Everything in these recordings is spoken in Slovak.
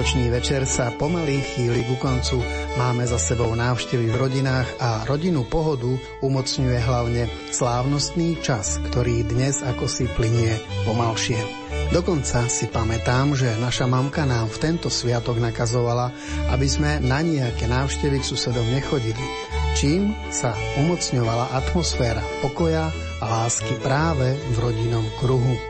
Sviatočný večer sa pomaly chýli ku koncu. Máme za sebou návštevy v rodinách a rodinu pohodu umocňuje hlavne slávnostný čas, ktorý dnes ako si plinie pomalšie. Dokonca si pamätám, že naša mamka nám v tento sviatok nakazovala, aby sme na nejaké návštevy k susedom nechodili, čím sa umocňovala atmosféra pokoja a lásky práve v rodinnom kruhu.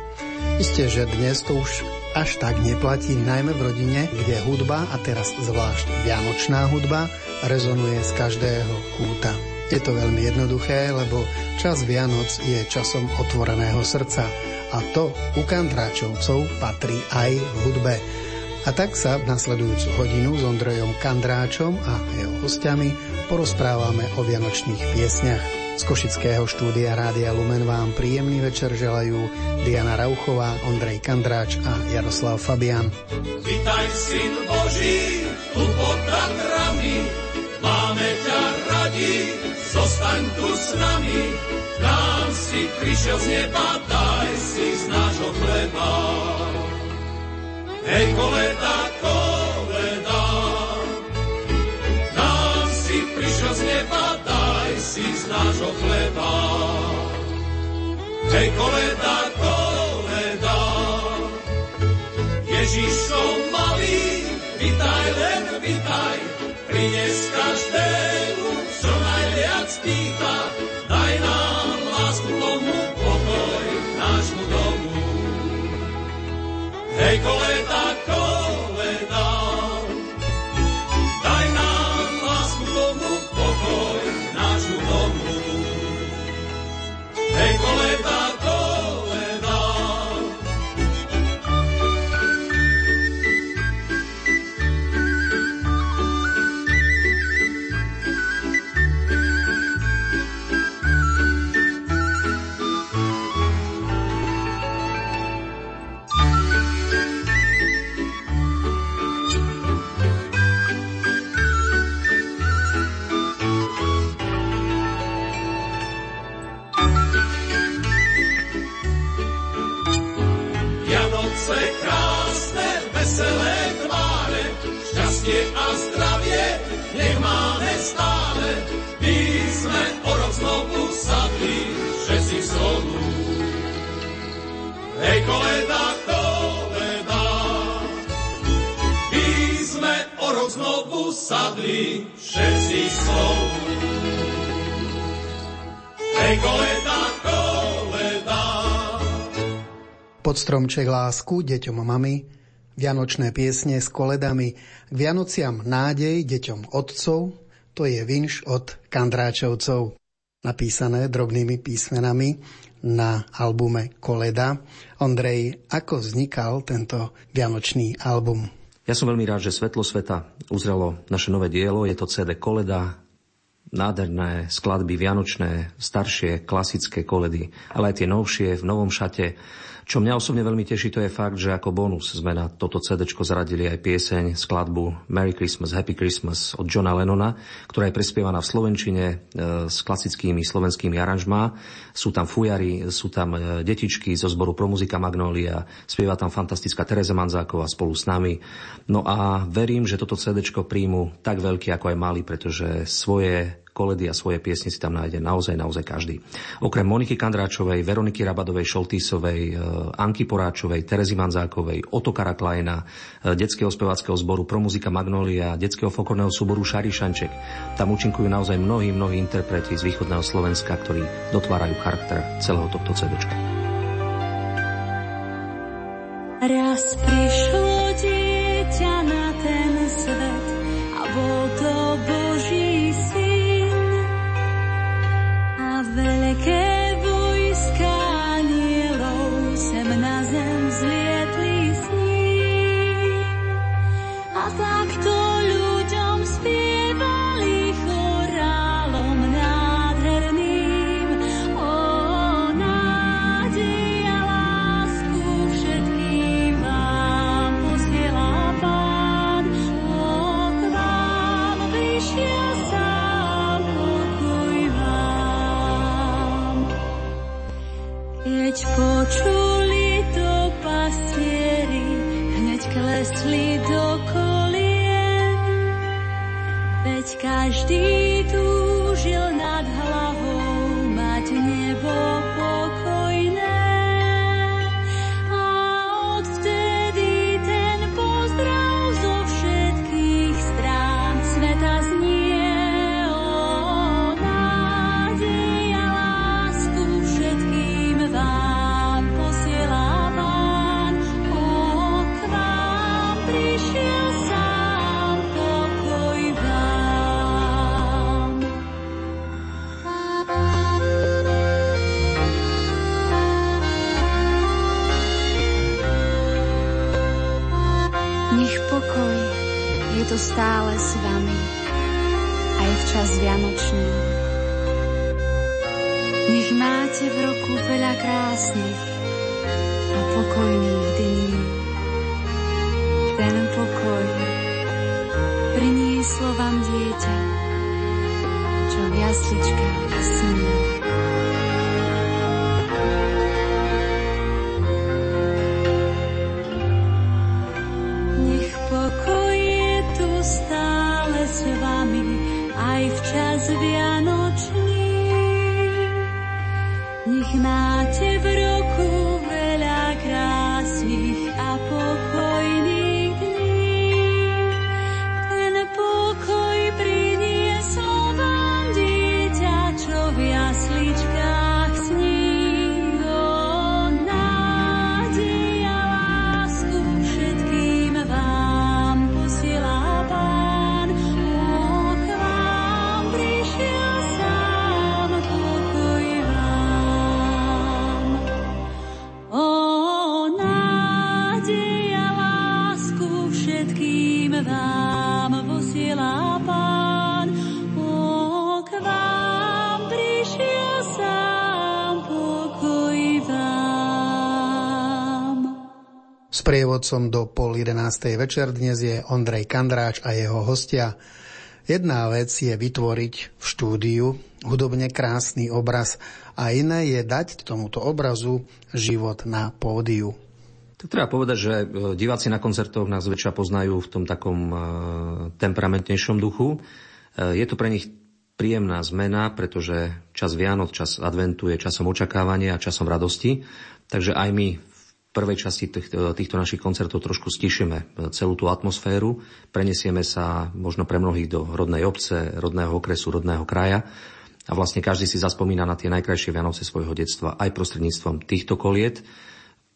Isté, že dnes to už až tak neplatí, najmä v rodine, kde hudba, a teraz zvlášť vianočná hudba, rezonuje z každého kúta. Je to veľmi jednoduché, lebo čas Vianoc je časom otvoreného srdca a to u Kandráčovcov patrí aj v hudbe. A tak sa v nasledujúcu hodinu s Ondrejom Kandráčom a jeho hostiami porozprávame o vianočných piesňach. Z Košického štúdia Rádia Lumen vám príjemný večer želajú Diana Rauchová, Ondrej Kandráč a Jaroslav Fabian. Vítaj, syn Boží, tu pod Tatrami, máme ťa radi, zostaň tu s nami, nám si prišiel z neba, daj si z nášho chleba. Hej, koleda, nášho chleba. Hej, koleda, koleda, Ježiško malý, vitaj len, vitaj, prines každému, čo najviac pýta, daj nám lásku tomu, pokoj nášmu domu. Hej, koleda, koleda, sadli všetci spolu. Hej, koleda, koleda. Pod stromček lásku deťom mami, Vianočné piesne s koledami, k Vianociam nádej deťom otcov, to je vinš od Kandráčovcov, napísané drobnými písmenami na albume Koleda. Ondrej, ako vznikal tento vianočný album? Ja som veľmi rád, že Svetlo sveta uzrelo naše nové dielo. Je to CD Koleda, nádherné skladby vianočné, staršie, klasické koledy, ale aj tie novšie, v novom šate. Čo mňa osobne veľmi teší, to je fakt, že ako bonus sme na toto CD zaradili aj pieseň, skladbu Merry Christmas, Happy Christmas od Johna Lennona, ktorá je prespievaná v Slovenčine e, s klasickými slovenskými aranžmá. Sú tam fujary, sú tam e, detičky zo zboru Pro muzika Magnolia, spieva tam fantastická Tereza Manzáková spolu s nami. No a verím, že toto CD príjmu tak veľký ako aj malý, pretože svoje koledy a svoje piesne si tam nájde naozaj, naozaj každý. Okrem Moniky Kandráčovej, Veroniky Rabadovej, Šoltísovej, e, Anky Poráčovej, Terezy Manzákovej, Otokara Klajna, e, detského spevackého zboru Pro muzika Magnolia, detského folklórneho súboru Šari Šanček. Tam účinkujú naozaj mnohí, mnohí interpreti z východného Slovenska, ktorí dotvárajú charakter celého tohto CD. Raz prišlo vám posiela Pán. O k vám prišiel sám pokoj vám. S prievodcom do pol 11. večer dnes je Ondrej Kandráč a jeho hostia. Jedna vec je vytvoriť v štúdiu hudobne krásny obraz a iné je dať tomuto obrazu život na pódiu. Tak treba povedať, že e, diváci na koncertoch nás väčšia poznajú v tom takom e, temperamentnejšom duchu. E, Je to pre nich príjemná zmena, pretože čas Vianoc, čas adventu je časom očakávania a časom radosti. Takže aj my v prvej časti tých, týchto našich koncertov trošku stišíme celú tú atmosféru, prenesieme sa možno pre mnohých do rodnej obce, rodného okresu, rodného kraja a vlastne každý si zaspomína na tie najkrajšie Vianoce svojho detstva aj prostredníctvom týchto koliet.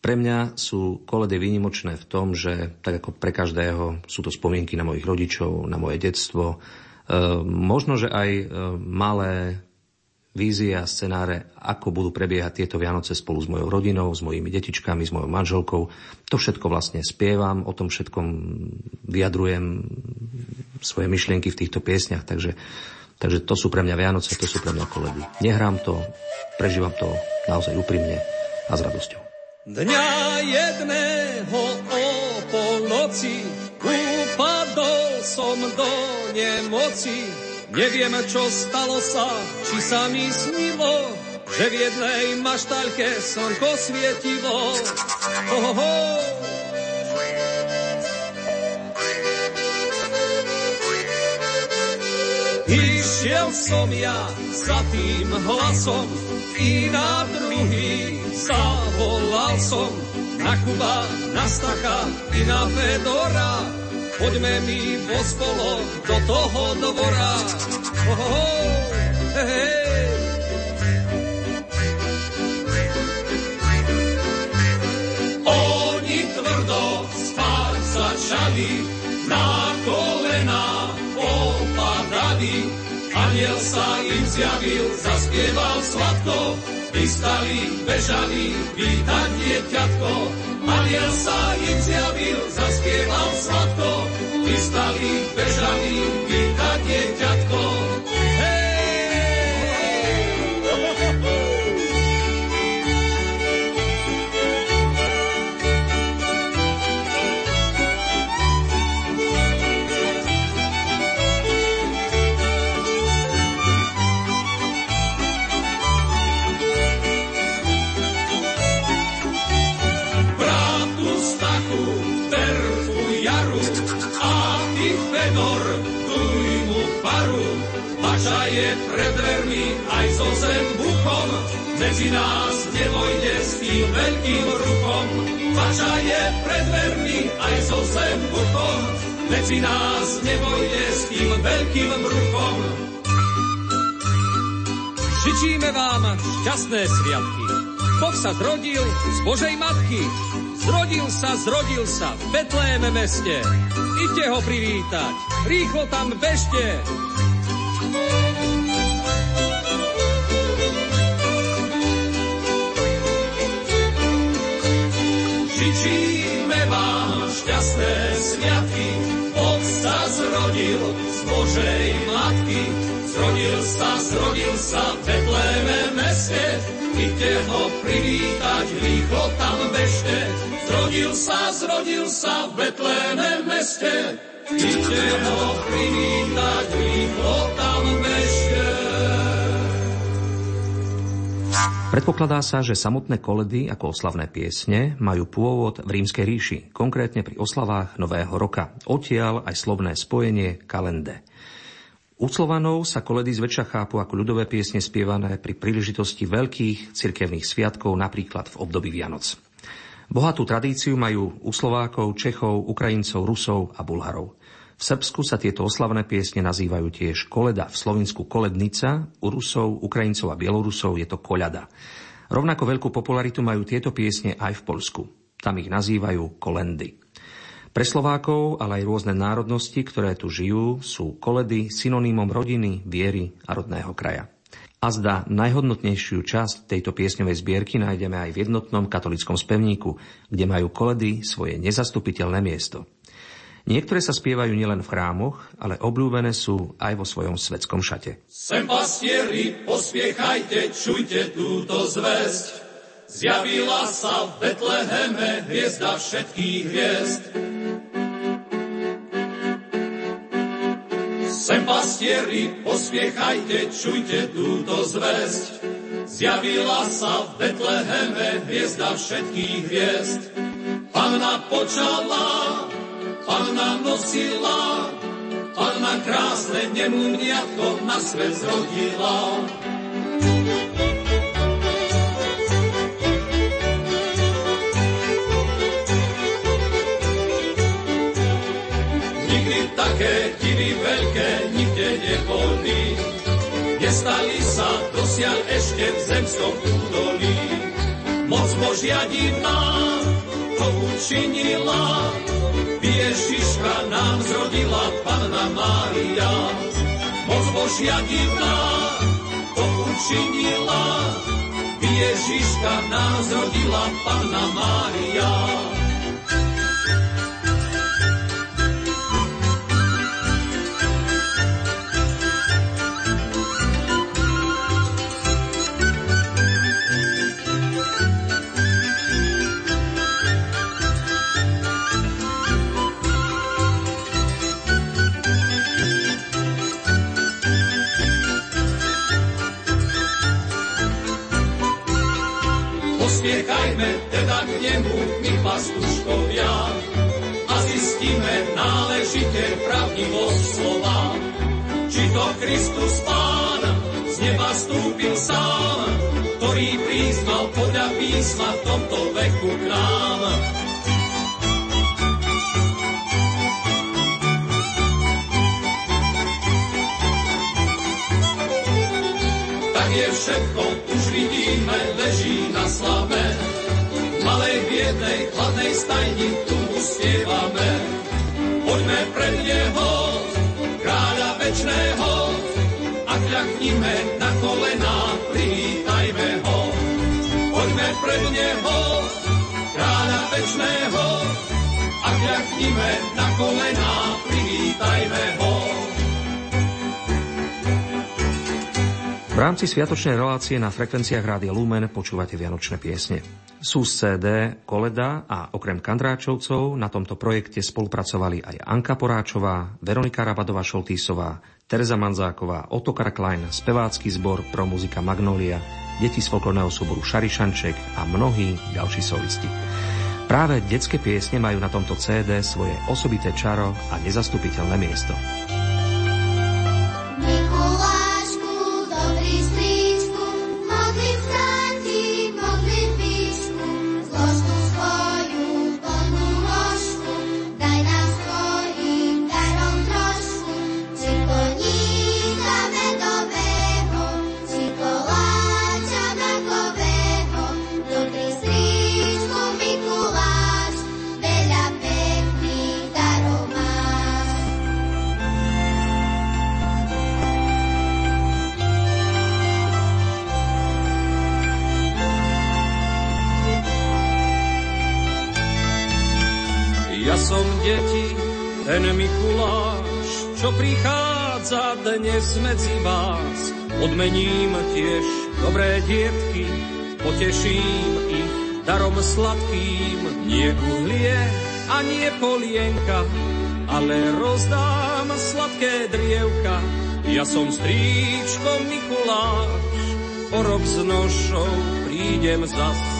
Pre mňa sú koledy výnimočné v tom, že tak ako pre každého sú to spomienky na mojich rodičov, na moje detstvo, e, možno, že aj e, malé vízie a scenáre, ako budú prebiehať tieto Vianoce spolu s mojou rodinou, s mojimi detičkami, s mojou manželkou. To všetko vlastne spievam, o tom všetkom vyjadrujem svoje myšlienky v týchto piesniach, takže, takže to sú pre mňa Vianoce, to sú pre mňa koledy. Nehrám to, prežívam to naozaj úprimne a s radosťou. Dňa jedného o polnoci upadol som do nemoci. Neviem, čo stalo sa, či sa mi snilo, že v jednej maštaľke slnko svietilo. Ohoho. Išiel som ja za tým hlasom i na druhý zavolal som na Kuba, na Stacha i na Fedora. Poďme mi vo spolo do toho dvora. Ohoho, hej, hej. Oni tvrdo spať začali, Aniel sa im zjavil, zaspieval sladko, vystali, bežali, vítať dieťatko. Aniel sa im zjavil, zaspieval sladko, vystali, bežali, vítať dieťatko. Pred dvermi aj so zem buchom, medzi nás nevojde s tým veľkým ruchom. Pača je pred dvermi aj so zem buchom, medzi nás nevojde s tým veľkým ruchom. Žičíme vám šťastné sviatky. Boh sa zrodil z Božej matky. Zrodil sa, zrodil sa v Betléme meste. Idte ho privítať, rýchlo tam bežte. Žičíme vám šťastné sviatky, Boh sa zrodil z Božej matky. Zrodil sa, zrodil sa v Betléme meste, Idte ho privítať, rýchlo tam bežte. Zrodil sa, zrodil sa v Betléme meste, Idte ho privítať, rýchlo tam bežte. Predpokladá sa, že samotné koledy ako oslavné piesne majú pôvod v rímskej ríši, konkrétne pri oslavách Nového roka. Odtiaľ aj slovné spojenie kalende. U Slovanov sa koledy zväčša chápu ako ľudové piesne spievané pri príležitosti veľkých cirkevných sviatkov, napríklad v období Vianoc. Bohatú tradíciu majú u Slovákov, Čechov, Ukrajincov, Rusov a Bulharov. V Srbsku sa tieto oslavné piesne nazývajú tiež koleda, v Slovensku kolednica, u Rusov, Ukrajincov a Bielorusov je to koľada. Rovnako veľkú popularitu majú tieto piesne aj v Polsku. Tam ich nazývajú kolendy. Pre Slovákov, ale aj rôzne národnosti, ktoré tu žijú, sú koledy synonymom rodiny, viery a rodného kraja. A zda najhodnotnejšiu časť tejto piesňovej zbierky nájdeme aj v jednotnom katolickom spevníku, kde majú koledy svoje nezastupiteľné miesto. Niektoré sa spievajú nielen v chrámoch, ale obľúbené sú aj vo svojom svetskom šate. Sem pastieri, pospiechajte, čujte túto zväzť. Zjavila sa v Betleheme hviezda všetkých hviezd. Sem pastieri, pospiechajte, čujte túto zväzť. Zjavila sa v Betleheme hviezda všetkých hviezd. Panna počala, Panna nosila, Panna krásne nemluvniatko na svet zrodila. Nikdy také divy veľké nikde neboli, nestali sa dosiaľ ešte v zemskom údolí. Moc Božia divná to učinila, Ježiška nám zrodila Panna Mária. Moc Božia divná to učinila, Ježiška nám zrodila Panna Mária. Nemu, my pastuškovia, a zistíme náležite pravdivosť slova. Či to Kristus Pán z neba stúpil sám, ktorý prísmal podľa písma v tomto veku k nám. Tak je všetko, už vidíme, leží na slave. Malej biednej, chladnej stajni tu uspievame. Poďme pred Neho, kráľa večného, a kľaknime na kolená, privítajme ho. Poďme pred Neho, kráľa večného, a kľaknime na kolená, privítajme ho. V rámci sviatočnej relácie na frekvenciách Rádia Lumen počúvate Vianočné piesne. Sú z CD Koleda a okrem Kandráčovcov na tomto projekte spolupracovali aj Anka Poráčová, Veronika Rabadová Šoltísová, Teresa Manzáková, Otokar Klein, spevácky zbor pro muzika Magnolia, deti z folklorného súboru Šarišanček a mnohí ďalší solisti. Práve detské piesne majú na tomto CD svoje osobité čaro a nezastupiteľné miesto. Čo prichádza dnes medzi vás. Odmením tiež dobré dietky, poteším ich darom sladkým. Nie guhlie a nie polienka, ale rozdám sladké drievka. Ja som stríčko Mikuláš, o rok s nošou prídem zas.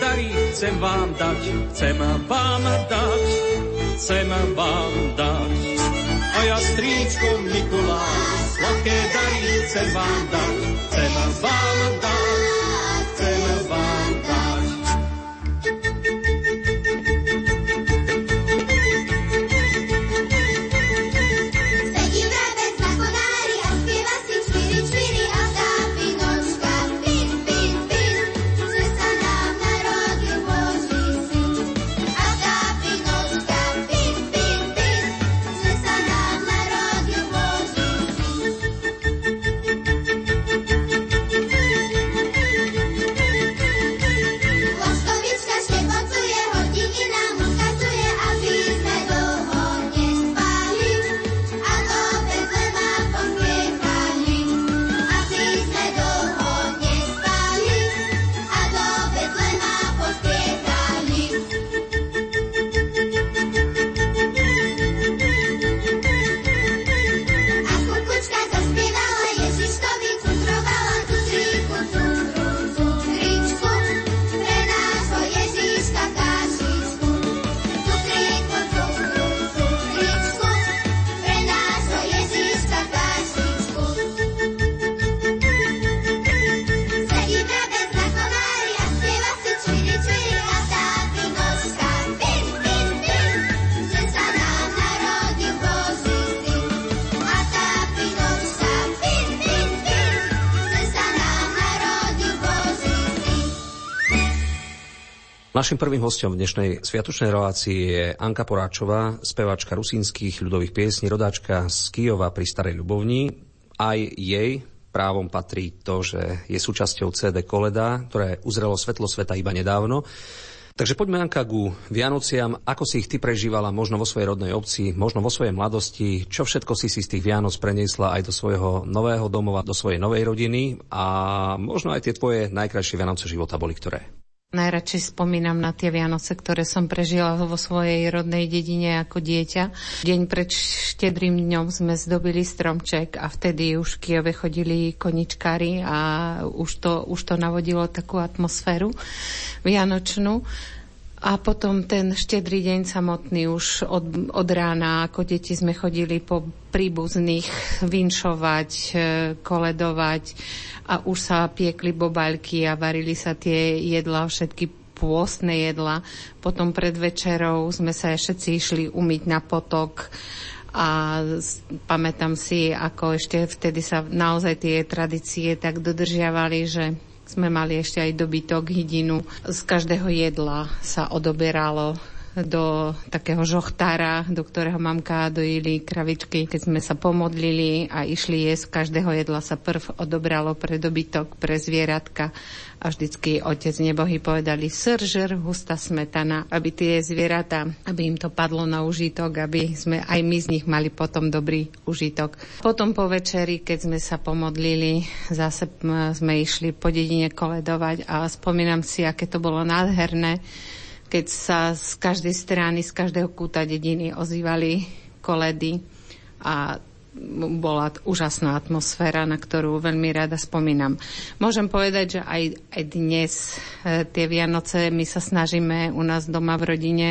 darí, chcem vám dať, chcem vám dať, chcem vám dať. A ja stríčko Mikuláš, sladké darí, chcem vám dať, chcem vám Našim prvým hostom v dnešnej sviatočnej relácii je Anka Poráčová, speváčka rusínskych ľudových piesní, rodáčka z Kijova pri Starej Ľubovni. Aj jej právom patrí to, že je súčasťou CD Koleda, ktoré uzrelo svetlo sveta iba nedávno. Takže poďme, Anka, ku Vianociam. Ako si ich ty prežívala možno vo svojej rodnej obci, možno vo svojej mladosti? Čo všetko si si z tých Vianoc preniesla aj do svojho nového domova, do svojej novej rodiny? A možno aj tie tvoje najkrajšie Vianoce života boli ktoré? Najradšej spomínam na tie Vianoce, ktoré som prežila vo svojej rodnej dedine ako dieťa. Deň pred štedrým dňom sme zdobili stromček a vtedy už v Kijove chodili koničkári a už to, už to navodilo takú atmosféru vianočnú. A potom ten štedrý deň samotný už od, od rána, ako deti sme chodili po príbuzných vinšovať, e, koledovať a už sa piekli bobaľky a varili sa tie jedla, všetky pôstne jedla. Potom pred večerou sme sa všetci išli umyť na potok a pamätám si, ako ešte vtedy sa naozaj tie tradície tak dodržiavali, že sme mali ešte aj dobytok, hydinu. Z každého jedla sa odoberalo do takého žochtára, do ktorého mamka dojili kravičky. Keď sme sa pomodlili a išli jesť, každého jedla sa prv odobralo pre dobytok, pre zvieratka. A vždycky otec nebohy povedali sržer, hustá smetana, aby tie zvieratá, aby im to padlo na užitok, aby sme aj my z nich mali potom dobrý užitok. Potom po večeri, keď sme sa pomodlili, zase sme išli po dedine koledovať a spomínam si, aké to bolo nádherné, keď sa z každej strany, z každého kúta dediny ozývali koledy a bola úžasná atmosféra, na ktorú veľmi rada spomínam. Môžem povedať, že aj, aj dnes e, tie Vianoce my sa snažíme u nás doma v rodine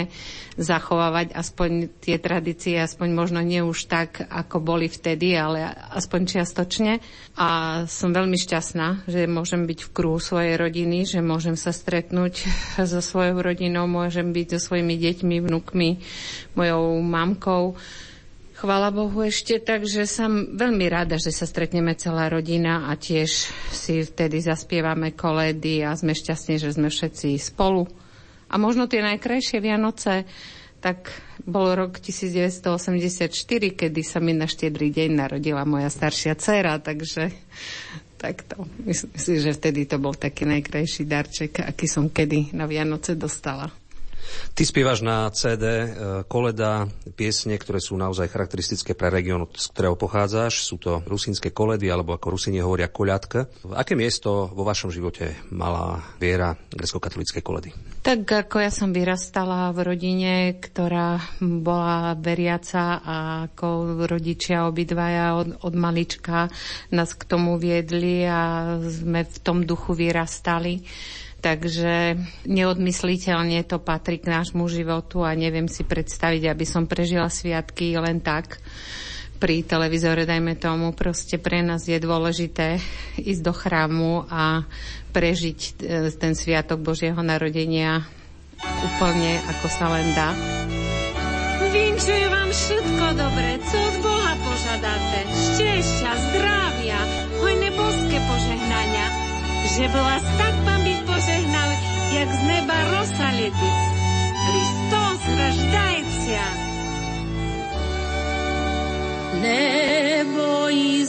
zachovávať aspoň tie tradície, aspoň možno nie už tak, ako boli vtedy, ale aspoň čiastočne. A som veľmi šťastná, že môžem byť v kruhu svojej rodiny, že môžem sa stretnúť so svojou rodinou, môžem byť so svojimi deťmi, vnúkmi, mojou mamkou Chvala Bohu ešte, takže som veľmi rada, že sa stretneme celá rodina a tiež si vtedy zaspievame koledy a sme šťastní, že sme všetci spolu. A možno tie najkrajšie Vianoce, tak bol rok 1984, kedy sa mi na štiedrý deň narodila moja staršia dcera, takže takto. Myslím si, že vtedy to bol taký najkrajší darček, aký som kedy na Vianoce dostala. Ty spievaš na CD e, koleda piesne, ktoré sú naozaj charakteristické pre región, z ktorého pochádzaš. Sú to rusínske koledy, alebo ako Rusíne hovoria koľadka. Aké miesto vo vašom živote mala viera grecko-katolíckej koledy? Tak ako ja som vyrastala v rodine, ktorá bola veriaca a ako rodičia obidvaja od, od malička nás k tomu viedli a sme v tom duchu vyrastali. Takže neodmysliteľne to patrí k nášmu životu a neviem si predstaviť, aby som prežila sviatky len tak pri televízore, dajme tomu, proste pre nás je dôležité ísť do chrámu a prežiť e, ten sviatok Božieho narodenia úplne ako sa len dá. Vinčuje vám všetko dobre, co od Boha požadáte. Šťastia, zdravia, hojné boské požehnania. Že vás tak Pán byť požehnal, jak z neba rosa letí. Hristos рождается. Nebo i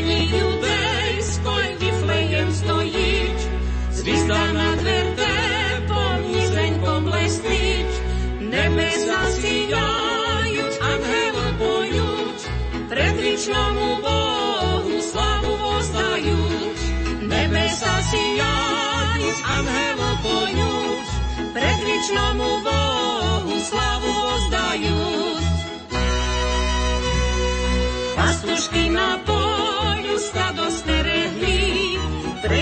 Писанні юдейської віфлеєм стоїть, звізда над вертепом нізенько блестить, небеса сіяють, ангели поють, предвічному Богу славу воздають, небеса сіяють, ангели поють, предвічному Богу славу воздають.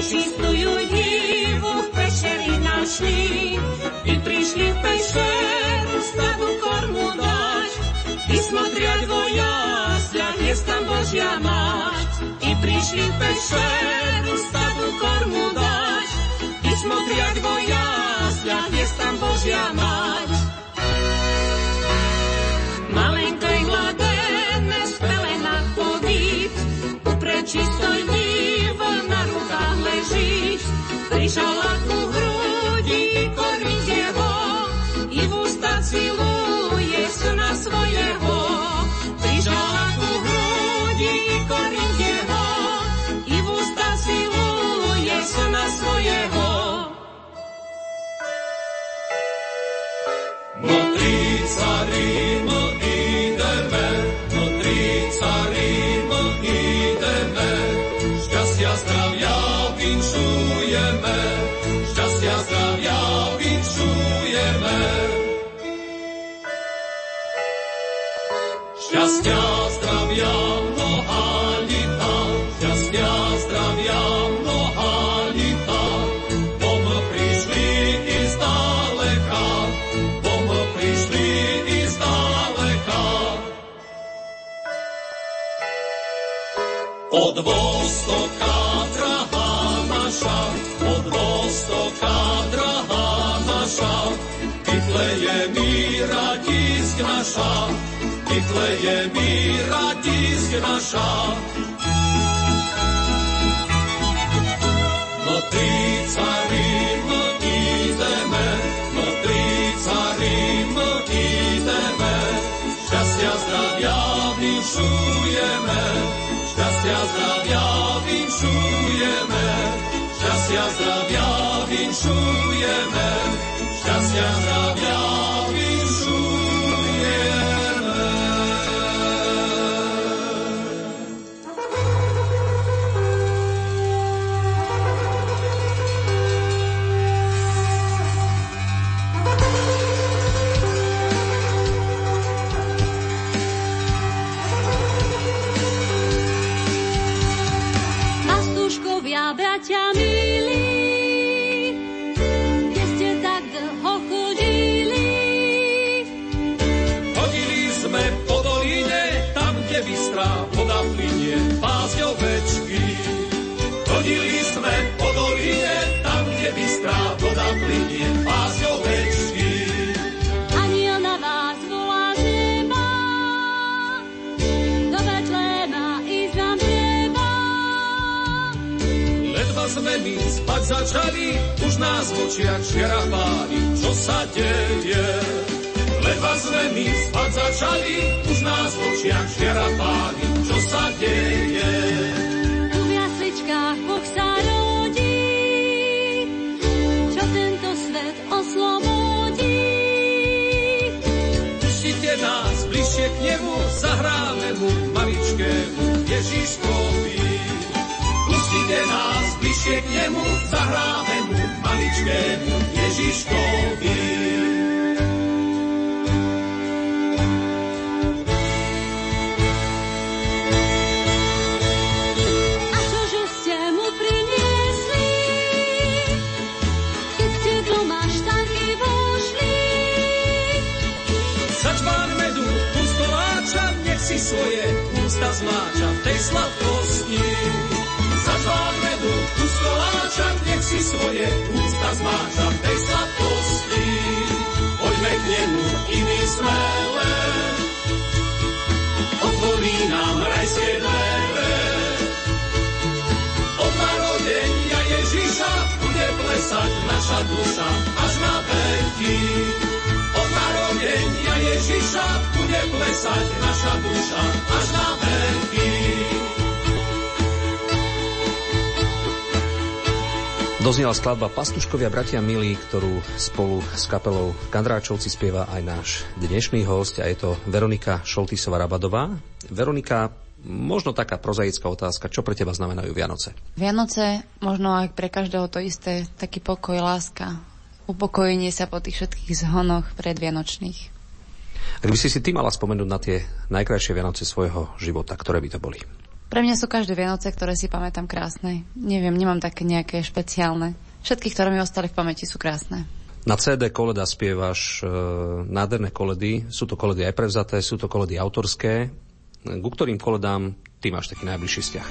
Prečistujú divu v pešeri našli, i prišli v pešeru stadu kormu dať, i smotriať vo jasľach, je tam Božia mať, i prišli v pešeru stadu kormu dať, i smotriať vo jasľach, je tam Božia mať. Malenkej mladené spelená chodíc, uprečistoj prišala ku hrudi kormiť jeho, i v ústa ciluje syna svojho. Prišala ku hrudi kormiť jeho, i v ústa ciluje syna tri Šťastia zdravia mnoha lita, šťastia zdravia mnoha lita, bom prišli i zdaleka, bom prišli i zdaleka. Od vostoka drahá naša, od vytleje mi radísk naša. No tri carím ideme, no tri carím ideme, šťastia zdravia vinšujeme, šťastia zdravia vinšujeme, šťastia zdravia vinšujeme, šťastia zdravia začali, už nás v očiach žiara páli, čo sa deje. Ledva sme my spať začali, už nás v očiach žiara pustováča, nech si svoje ústa zmáča v tej sladkosti. Začvár medu, pustováča, nech si svoje ústa zmáča v tej sladkosti. Poďme k nemu iný smele, otvorí nám rajské dvere. Od narodenia Ježiša bude plesať naša duša až na veky. Od narodenia Ježiša bude plesať naša duša až na veky. Doznela skladba Pastuškovia bratia milí, ktorú spolu s kapelou Kandráčovci spieva aj náš dnešný host a je to Veronika Šoltisová Rabadová. Veronika, Možno taká prozaická otázka, čo pre teba znamenajú Vianoce? Vianoce, možno aj pre každého to isté, taký pokoj, láska, upokojenie sa po tých všetkých zhonoch predvianočných. Ak by si si ty mala spomenúť na tie najkrajšie Vianoce svojho života, ktoré by to boli? Pre mňa sú každé Vianoce, ktoré si pamätám krásne. Neviem, nemám také nejaké špeciálne. Všetky, ktoré mi ostali v pamäti, sú krásne. Na CD koleda spievaš e, nádherné koledy. Sú to koledy aj prevzaté, sú to koledy autorské. Ku ktorým koledám ty máš taký najbližší vzťah?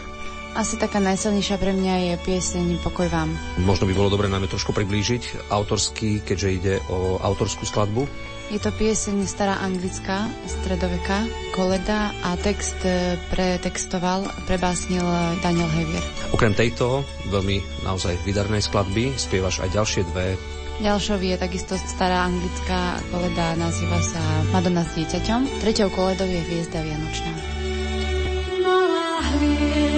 Asi taká najsilnejšia pre mňa je pieseň Pokoj vám. Možno by bolo dobre nám trošku priblížiť autorský, keďže ide o autorskú skladbu. Je to pieseň stará anglická, stredoveka, koleda a text e, pretextoval, prebásnil Daniel Hevier. Okrem tejto veľmi naozaj vydarnej skladby spievaš aj ďalšie dve Ďalšou je takisto stará anglická koleda, nazýva sa Madonna s dieťaťom. Treťou koledou je Hviezda Vianočná. Malá hviezda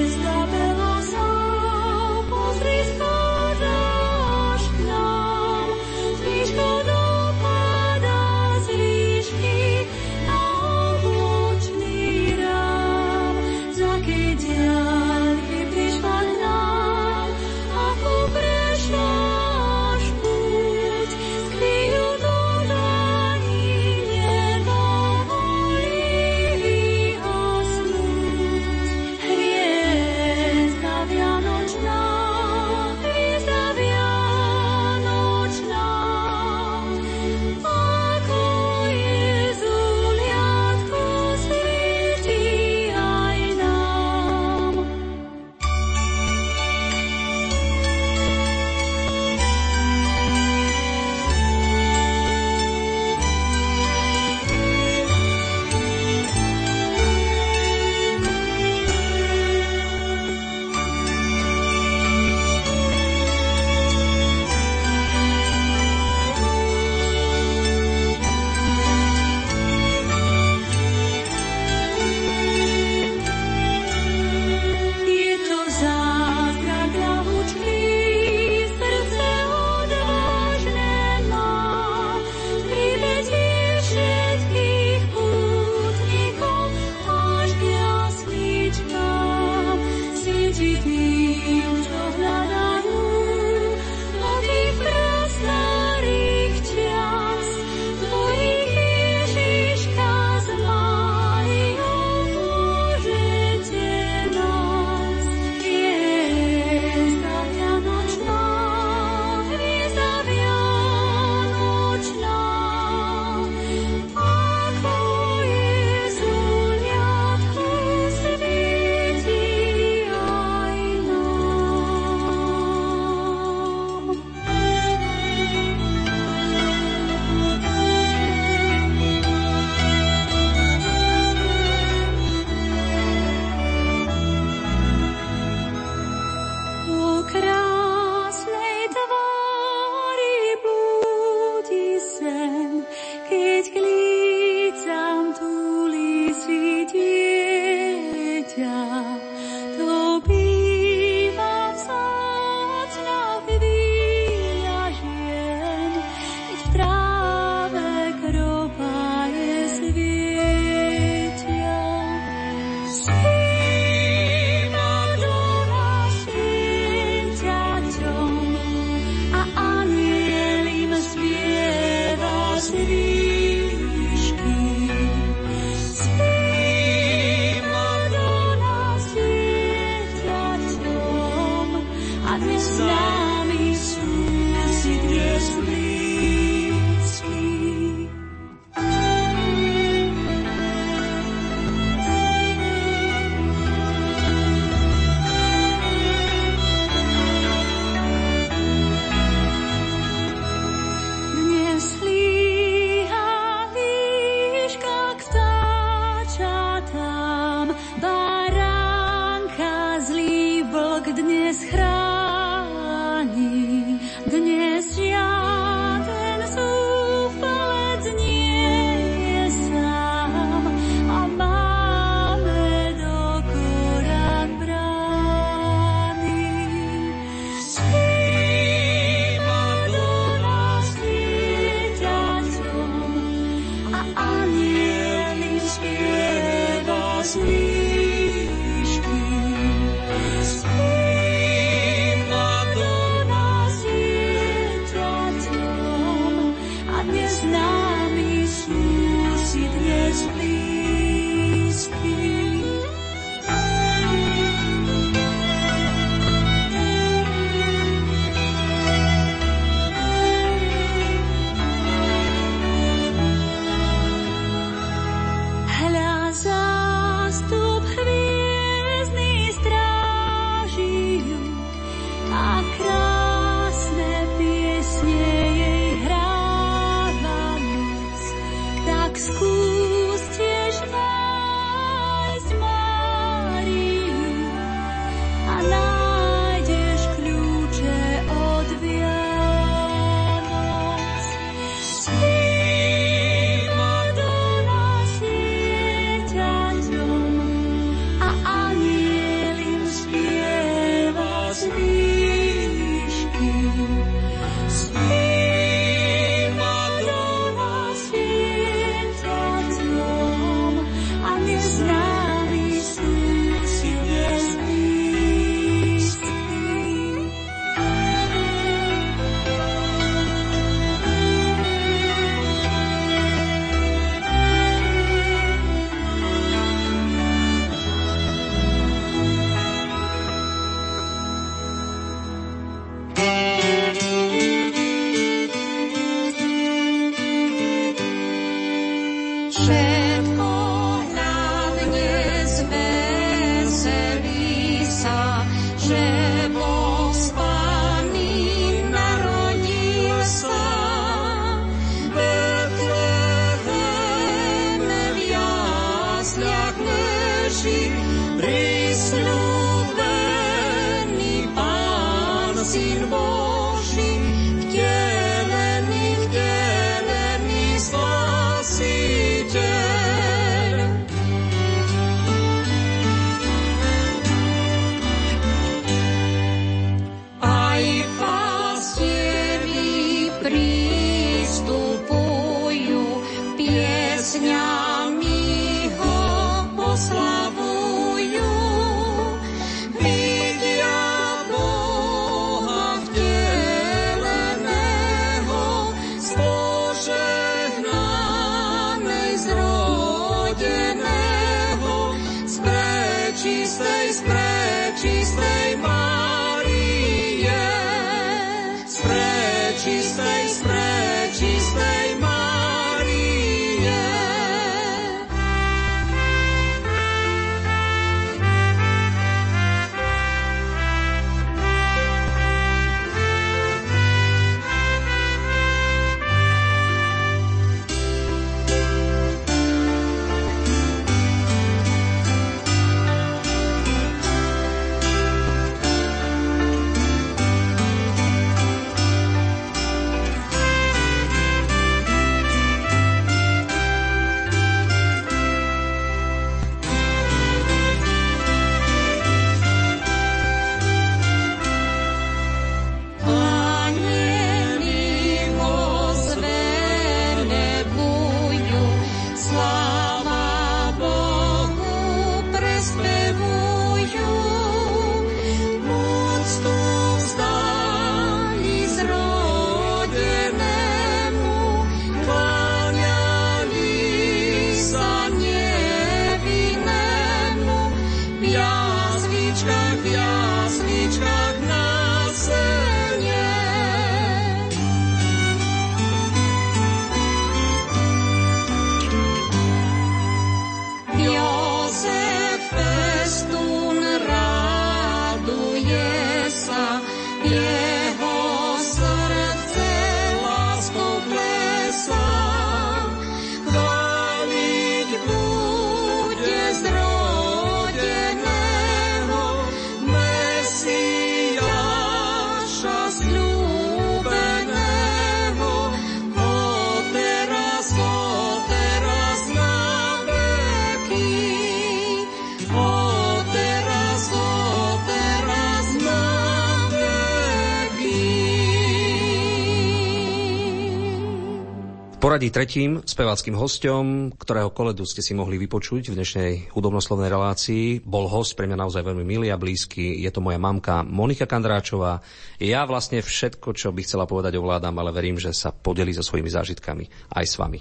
poradí tretím speváckým hostom, ktorého koledu ste si mohli vypočuť v dnešnej hudobnoslovnej relácii, bol host pre mňa naozaj veľmi milý a blízky. Je to moja mamka Monika Kandráčová. Ja vlastne všetko, čo by chcela povedať, ovládam, ale verím, že sa podeli so svojimi zážitkami aj s vami.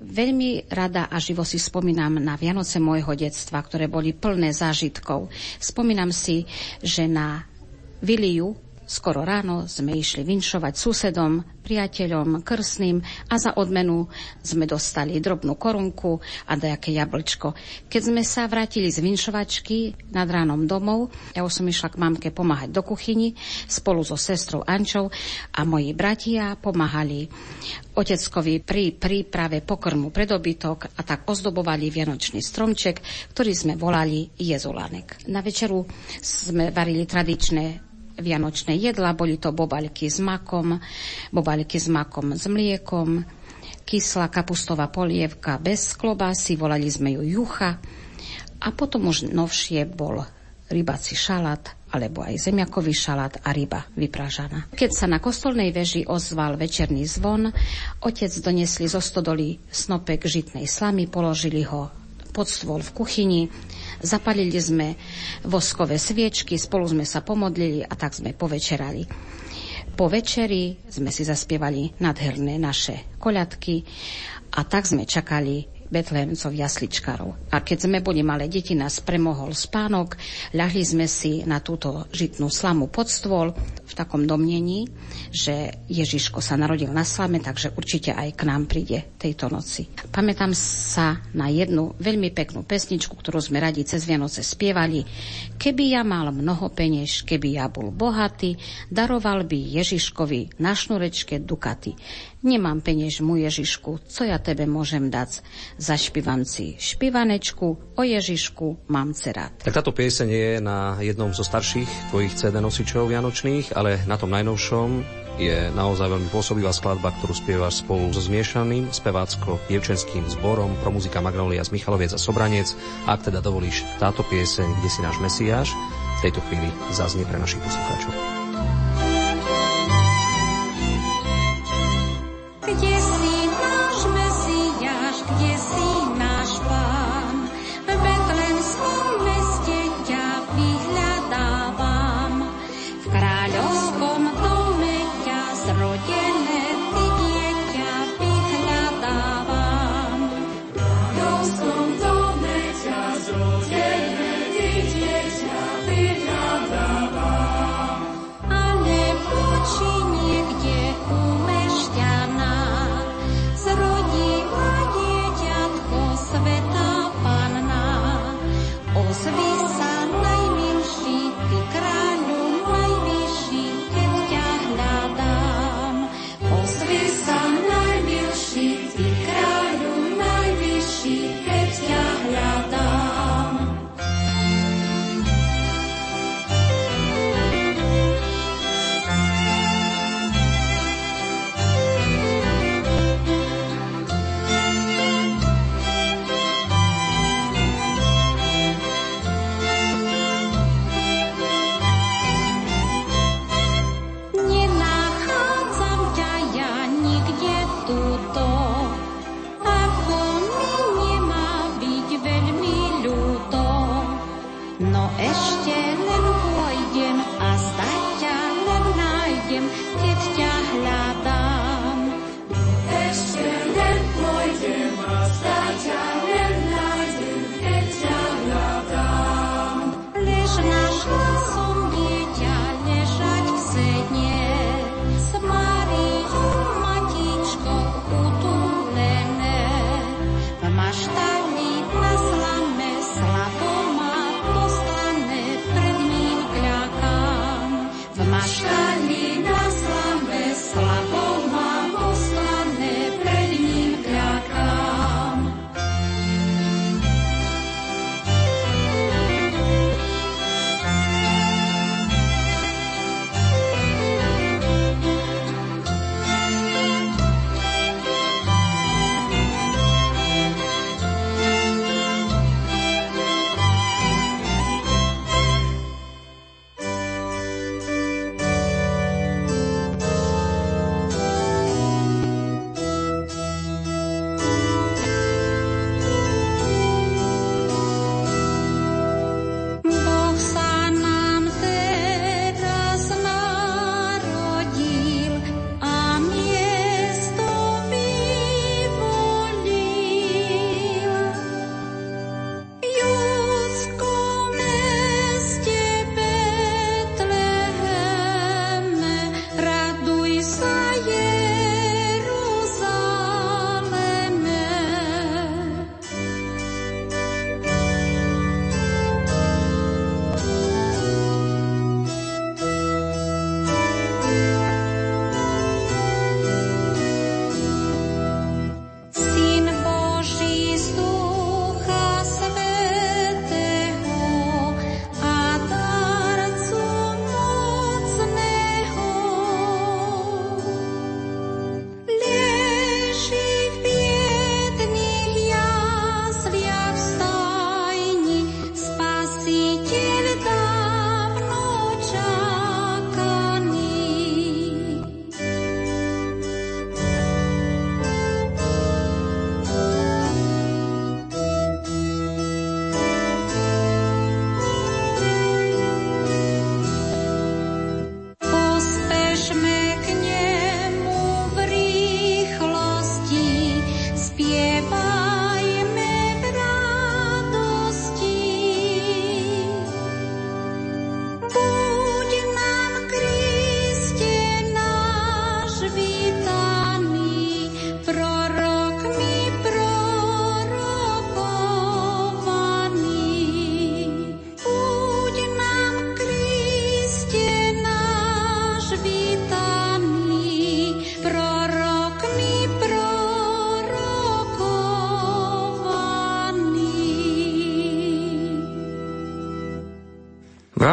Veľmi rada a živo si spomínam na Vianoce môjho detstva, ktoré boli plné zážitkov. Spomínam si, že na Viliu Skoro ráno sme išli vinšovať susedom, priateľom, krsným a za odmenu sme dostali drobnú korunku a dajaké jablčko. Keď sme sa vrátili z vinšovačky nad ránom domov, ja už som išla k mamke pomáhať do kuchyni spolu so sestrou Ančou a moji bratia pomáhali oteckovi pri príprave pokrmu pre dobytok a tak ozdobovali vianočný stromček, ktorý sme volali jezulánek. Na večeru sme varili tradičné vianočné jedla. Boli to bobaľky s makom, bobaľky s makom s mliekom, kyslá kapustová polievka bez klobásy, volali sme ju jucha. A potom už novšie bol rybací šalát, alebo aj zemiakový šalát a ryba vypražaná. Keď sa na kostolnej veži ozval večerný zvon, otec donesli zo stodoly snopek žitnej slamy, položili ho pod stôl v kuchyni, Zapalili sme voskové sviečky, spolu sme sa pomodlili a tak sme povečerali. Po večeri sme si zaspievali nadherné naše koľadky a tak sme čakali Betlehemcov jasličkarov. A keď sme boli malé deti, nás premohol spánok, ľahli sme si na túto žitnú slamu pod stôl v takom domnení, že Ježiško sa narodil na slame, takže určite aj k nám príde tejto noci. Pamätám sa na jednu veľmi peknú pesničku, ktorú sme radi cez Vianoce spievali. Keby ja mal mnoho penieš, keby ja bol bohatý, daroval by Ježiškovi na šnurečke dukaty. Nemám peniež mu Ježišku, co ja tebe môžem dať? Zašpívam si špivanečku, o Ježišku mám rád. Tak táto pieseň je na jednom zo starších tvojich CD nosičov vianočných, ale na tom najnovšom je naozaj veľmi pôsobivá skladba, ktorú spievaš spolu so zmiešaným spevácko-dievčenským zborom pro muzika Magnolia z Michaloviec a Sobranec. Ak teda dovolíš táto pieseň, kde si náš Mesiáš, v tejto chvíli zaznie pre našich poslucháčov. V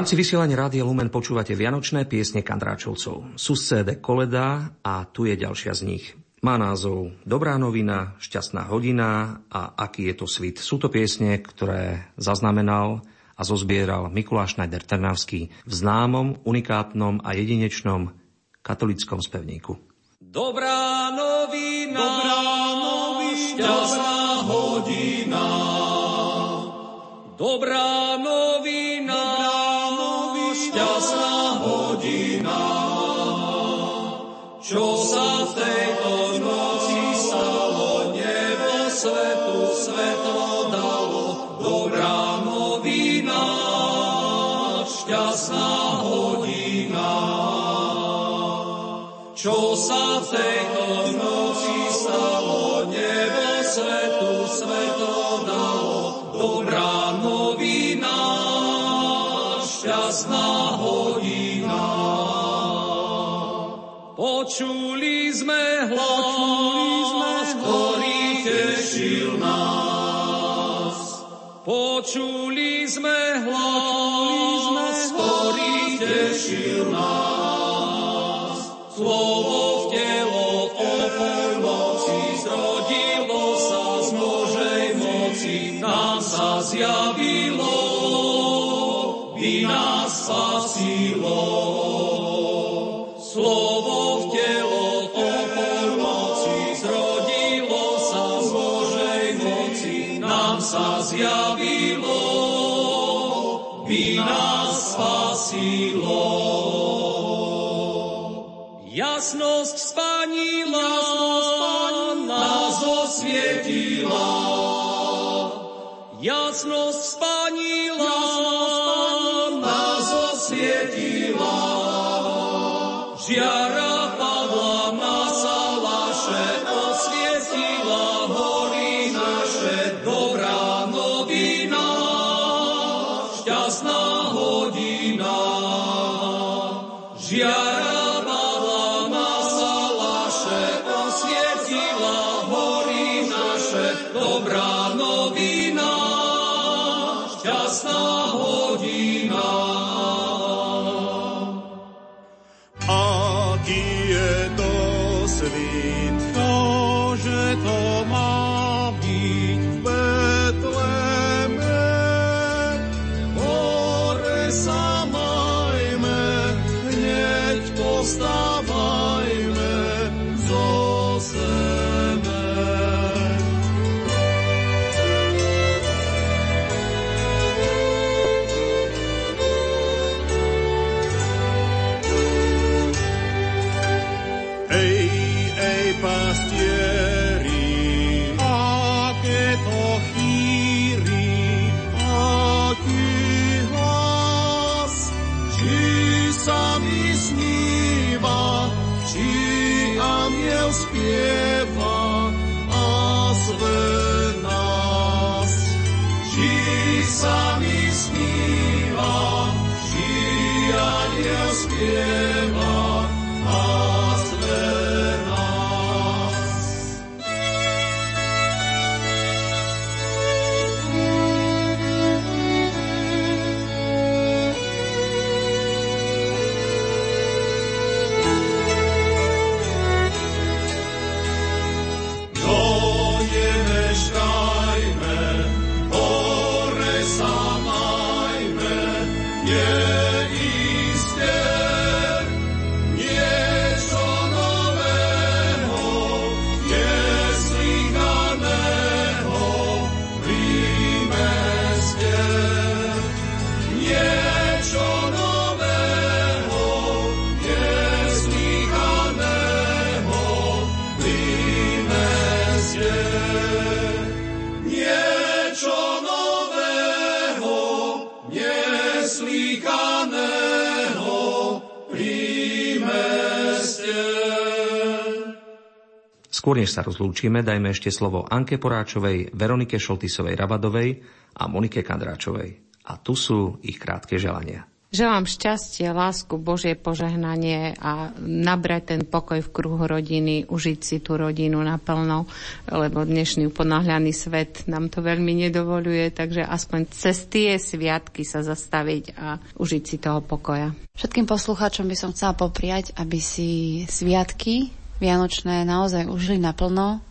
rámci vysielania Rádia Lumen počúvate Vianočné piesne Kandráčovcov. Sú z CD Koleda a tu je ďalšia z nich. Má názov Dobrá novina, šťastná hodina a aký je to svit. Sú to piesne, ktoré zaznamenal a zozbieral Mikuláš Schneider Trnavský v známom, unikátnom a jedinečnom katolickom spevníku. Dobrá novina, Dobrá novina šťastná hodina. Dobrá novina, čo sa v tejto noci stalo, nebo svetu svetlo dalo, dobrá novina, šťastná hodina. Čo sa v tejto Počuli sme hlas, ktorý tešil nás. Slovo mighty Lord. Yeah. Skôr než sa rozlúčime, dajme ešte slovo Anke Poráčovej, Veronike Šoltisovej Rabadovej a Monike Kandráčovej. A tu sú ich krátke želania. Želám šťastie, lásku, Božie požehnanie a nabrať ten pokoj v kruhu rodiny, užiť si tú rodinu naplno, lebo dnešný ponáhľaný svet nám to veľmi nedovoluje, takže aspoň cez tie sviatky sa zastaviť a užiť si toho pokoja. Všetkým poslucháčom by som chcela popriať, aby si sviatky Vianočné naozaj užili naplno,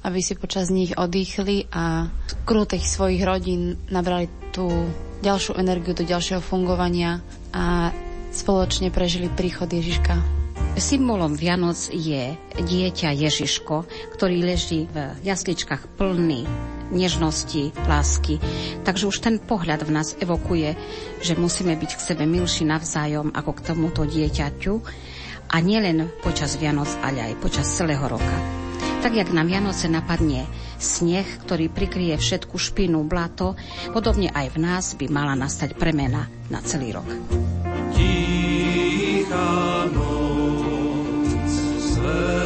aby si počas nich odýchli a v kruhu tých svojich rodín nabrali tú ďalšiu energiu do ďalšieho fungovania a spoločne prežili príchod Ježiška. Symbolom Vianoc je dieťa Ježiško, ktorý leží v jasličkách plný nežnosti, lásky. Takže už ten pohľad v nás evokuje, že musíme byť k sebe milší navzájom ako k tomuto dieťaťu a nielen počas Vianoc, ale aj počas celého roka. Tak jak na Vianoce napadne sneh, ktorý prikrie všetku špinu, blato, podobne aj v nás by mala nastať premena na celý rok. Tichá noc, noc,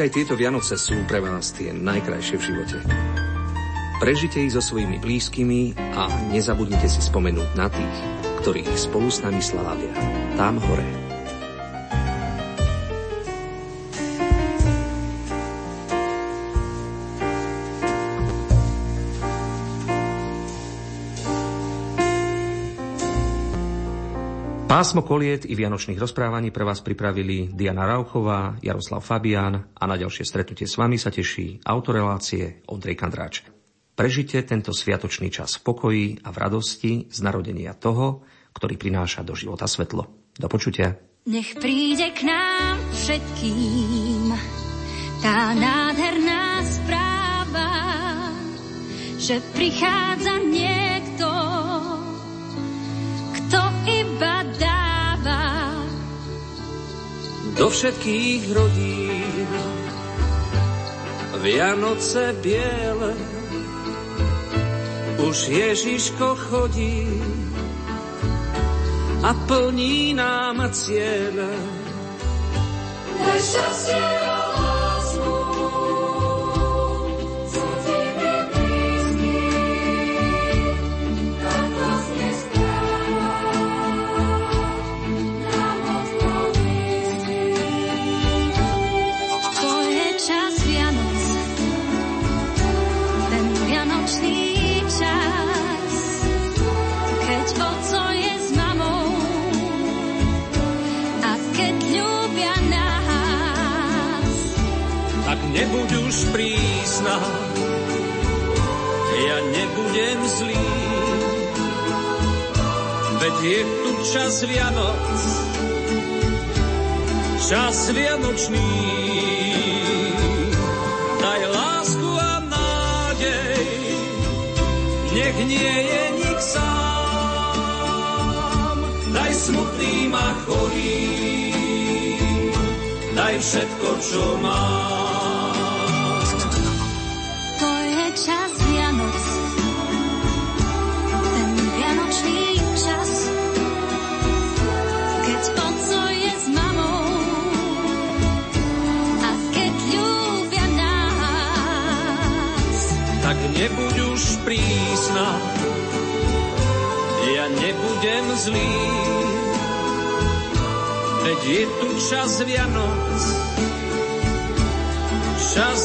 Nech aj tieto Vianoce sú pre vás tie najkrajšie v živote. Prežite ich so svojimi blízkymi a nezabudnite si spomenúť na tých, ktorých spolu s nami slávia. Tam hore. Pásmo koliet i vianočných rozprávaní pre vás pripravili Diana Rauchová, Jaroslav Fabián a na ďalšie stretnutie s vami sa teší autorelácie Ondrej Kandráč. Prežite tento sviatočný čas v pokoji a v radosti z narodenia toho, ktorý prináša do života svetlo. Do počutia. Nech príde k nám všetkým tá nádherná správa, že prichádza niekto, Do všetkých rodín Vianoce biele, už Ježiško chodí a plní nám cieľe. Daj šťastie nebudem zlý. Veď je tu čas Vianoc, čas Vianočný. Daj lásku a nádej, nech nie je nik sám. Daj smutným a chorým, daj všetko, čo mám. Už prísna, ja nebudem zlý. Veď je tu čas Vianoc, čas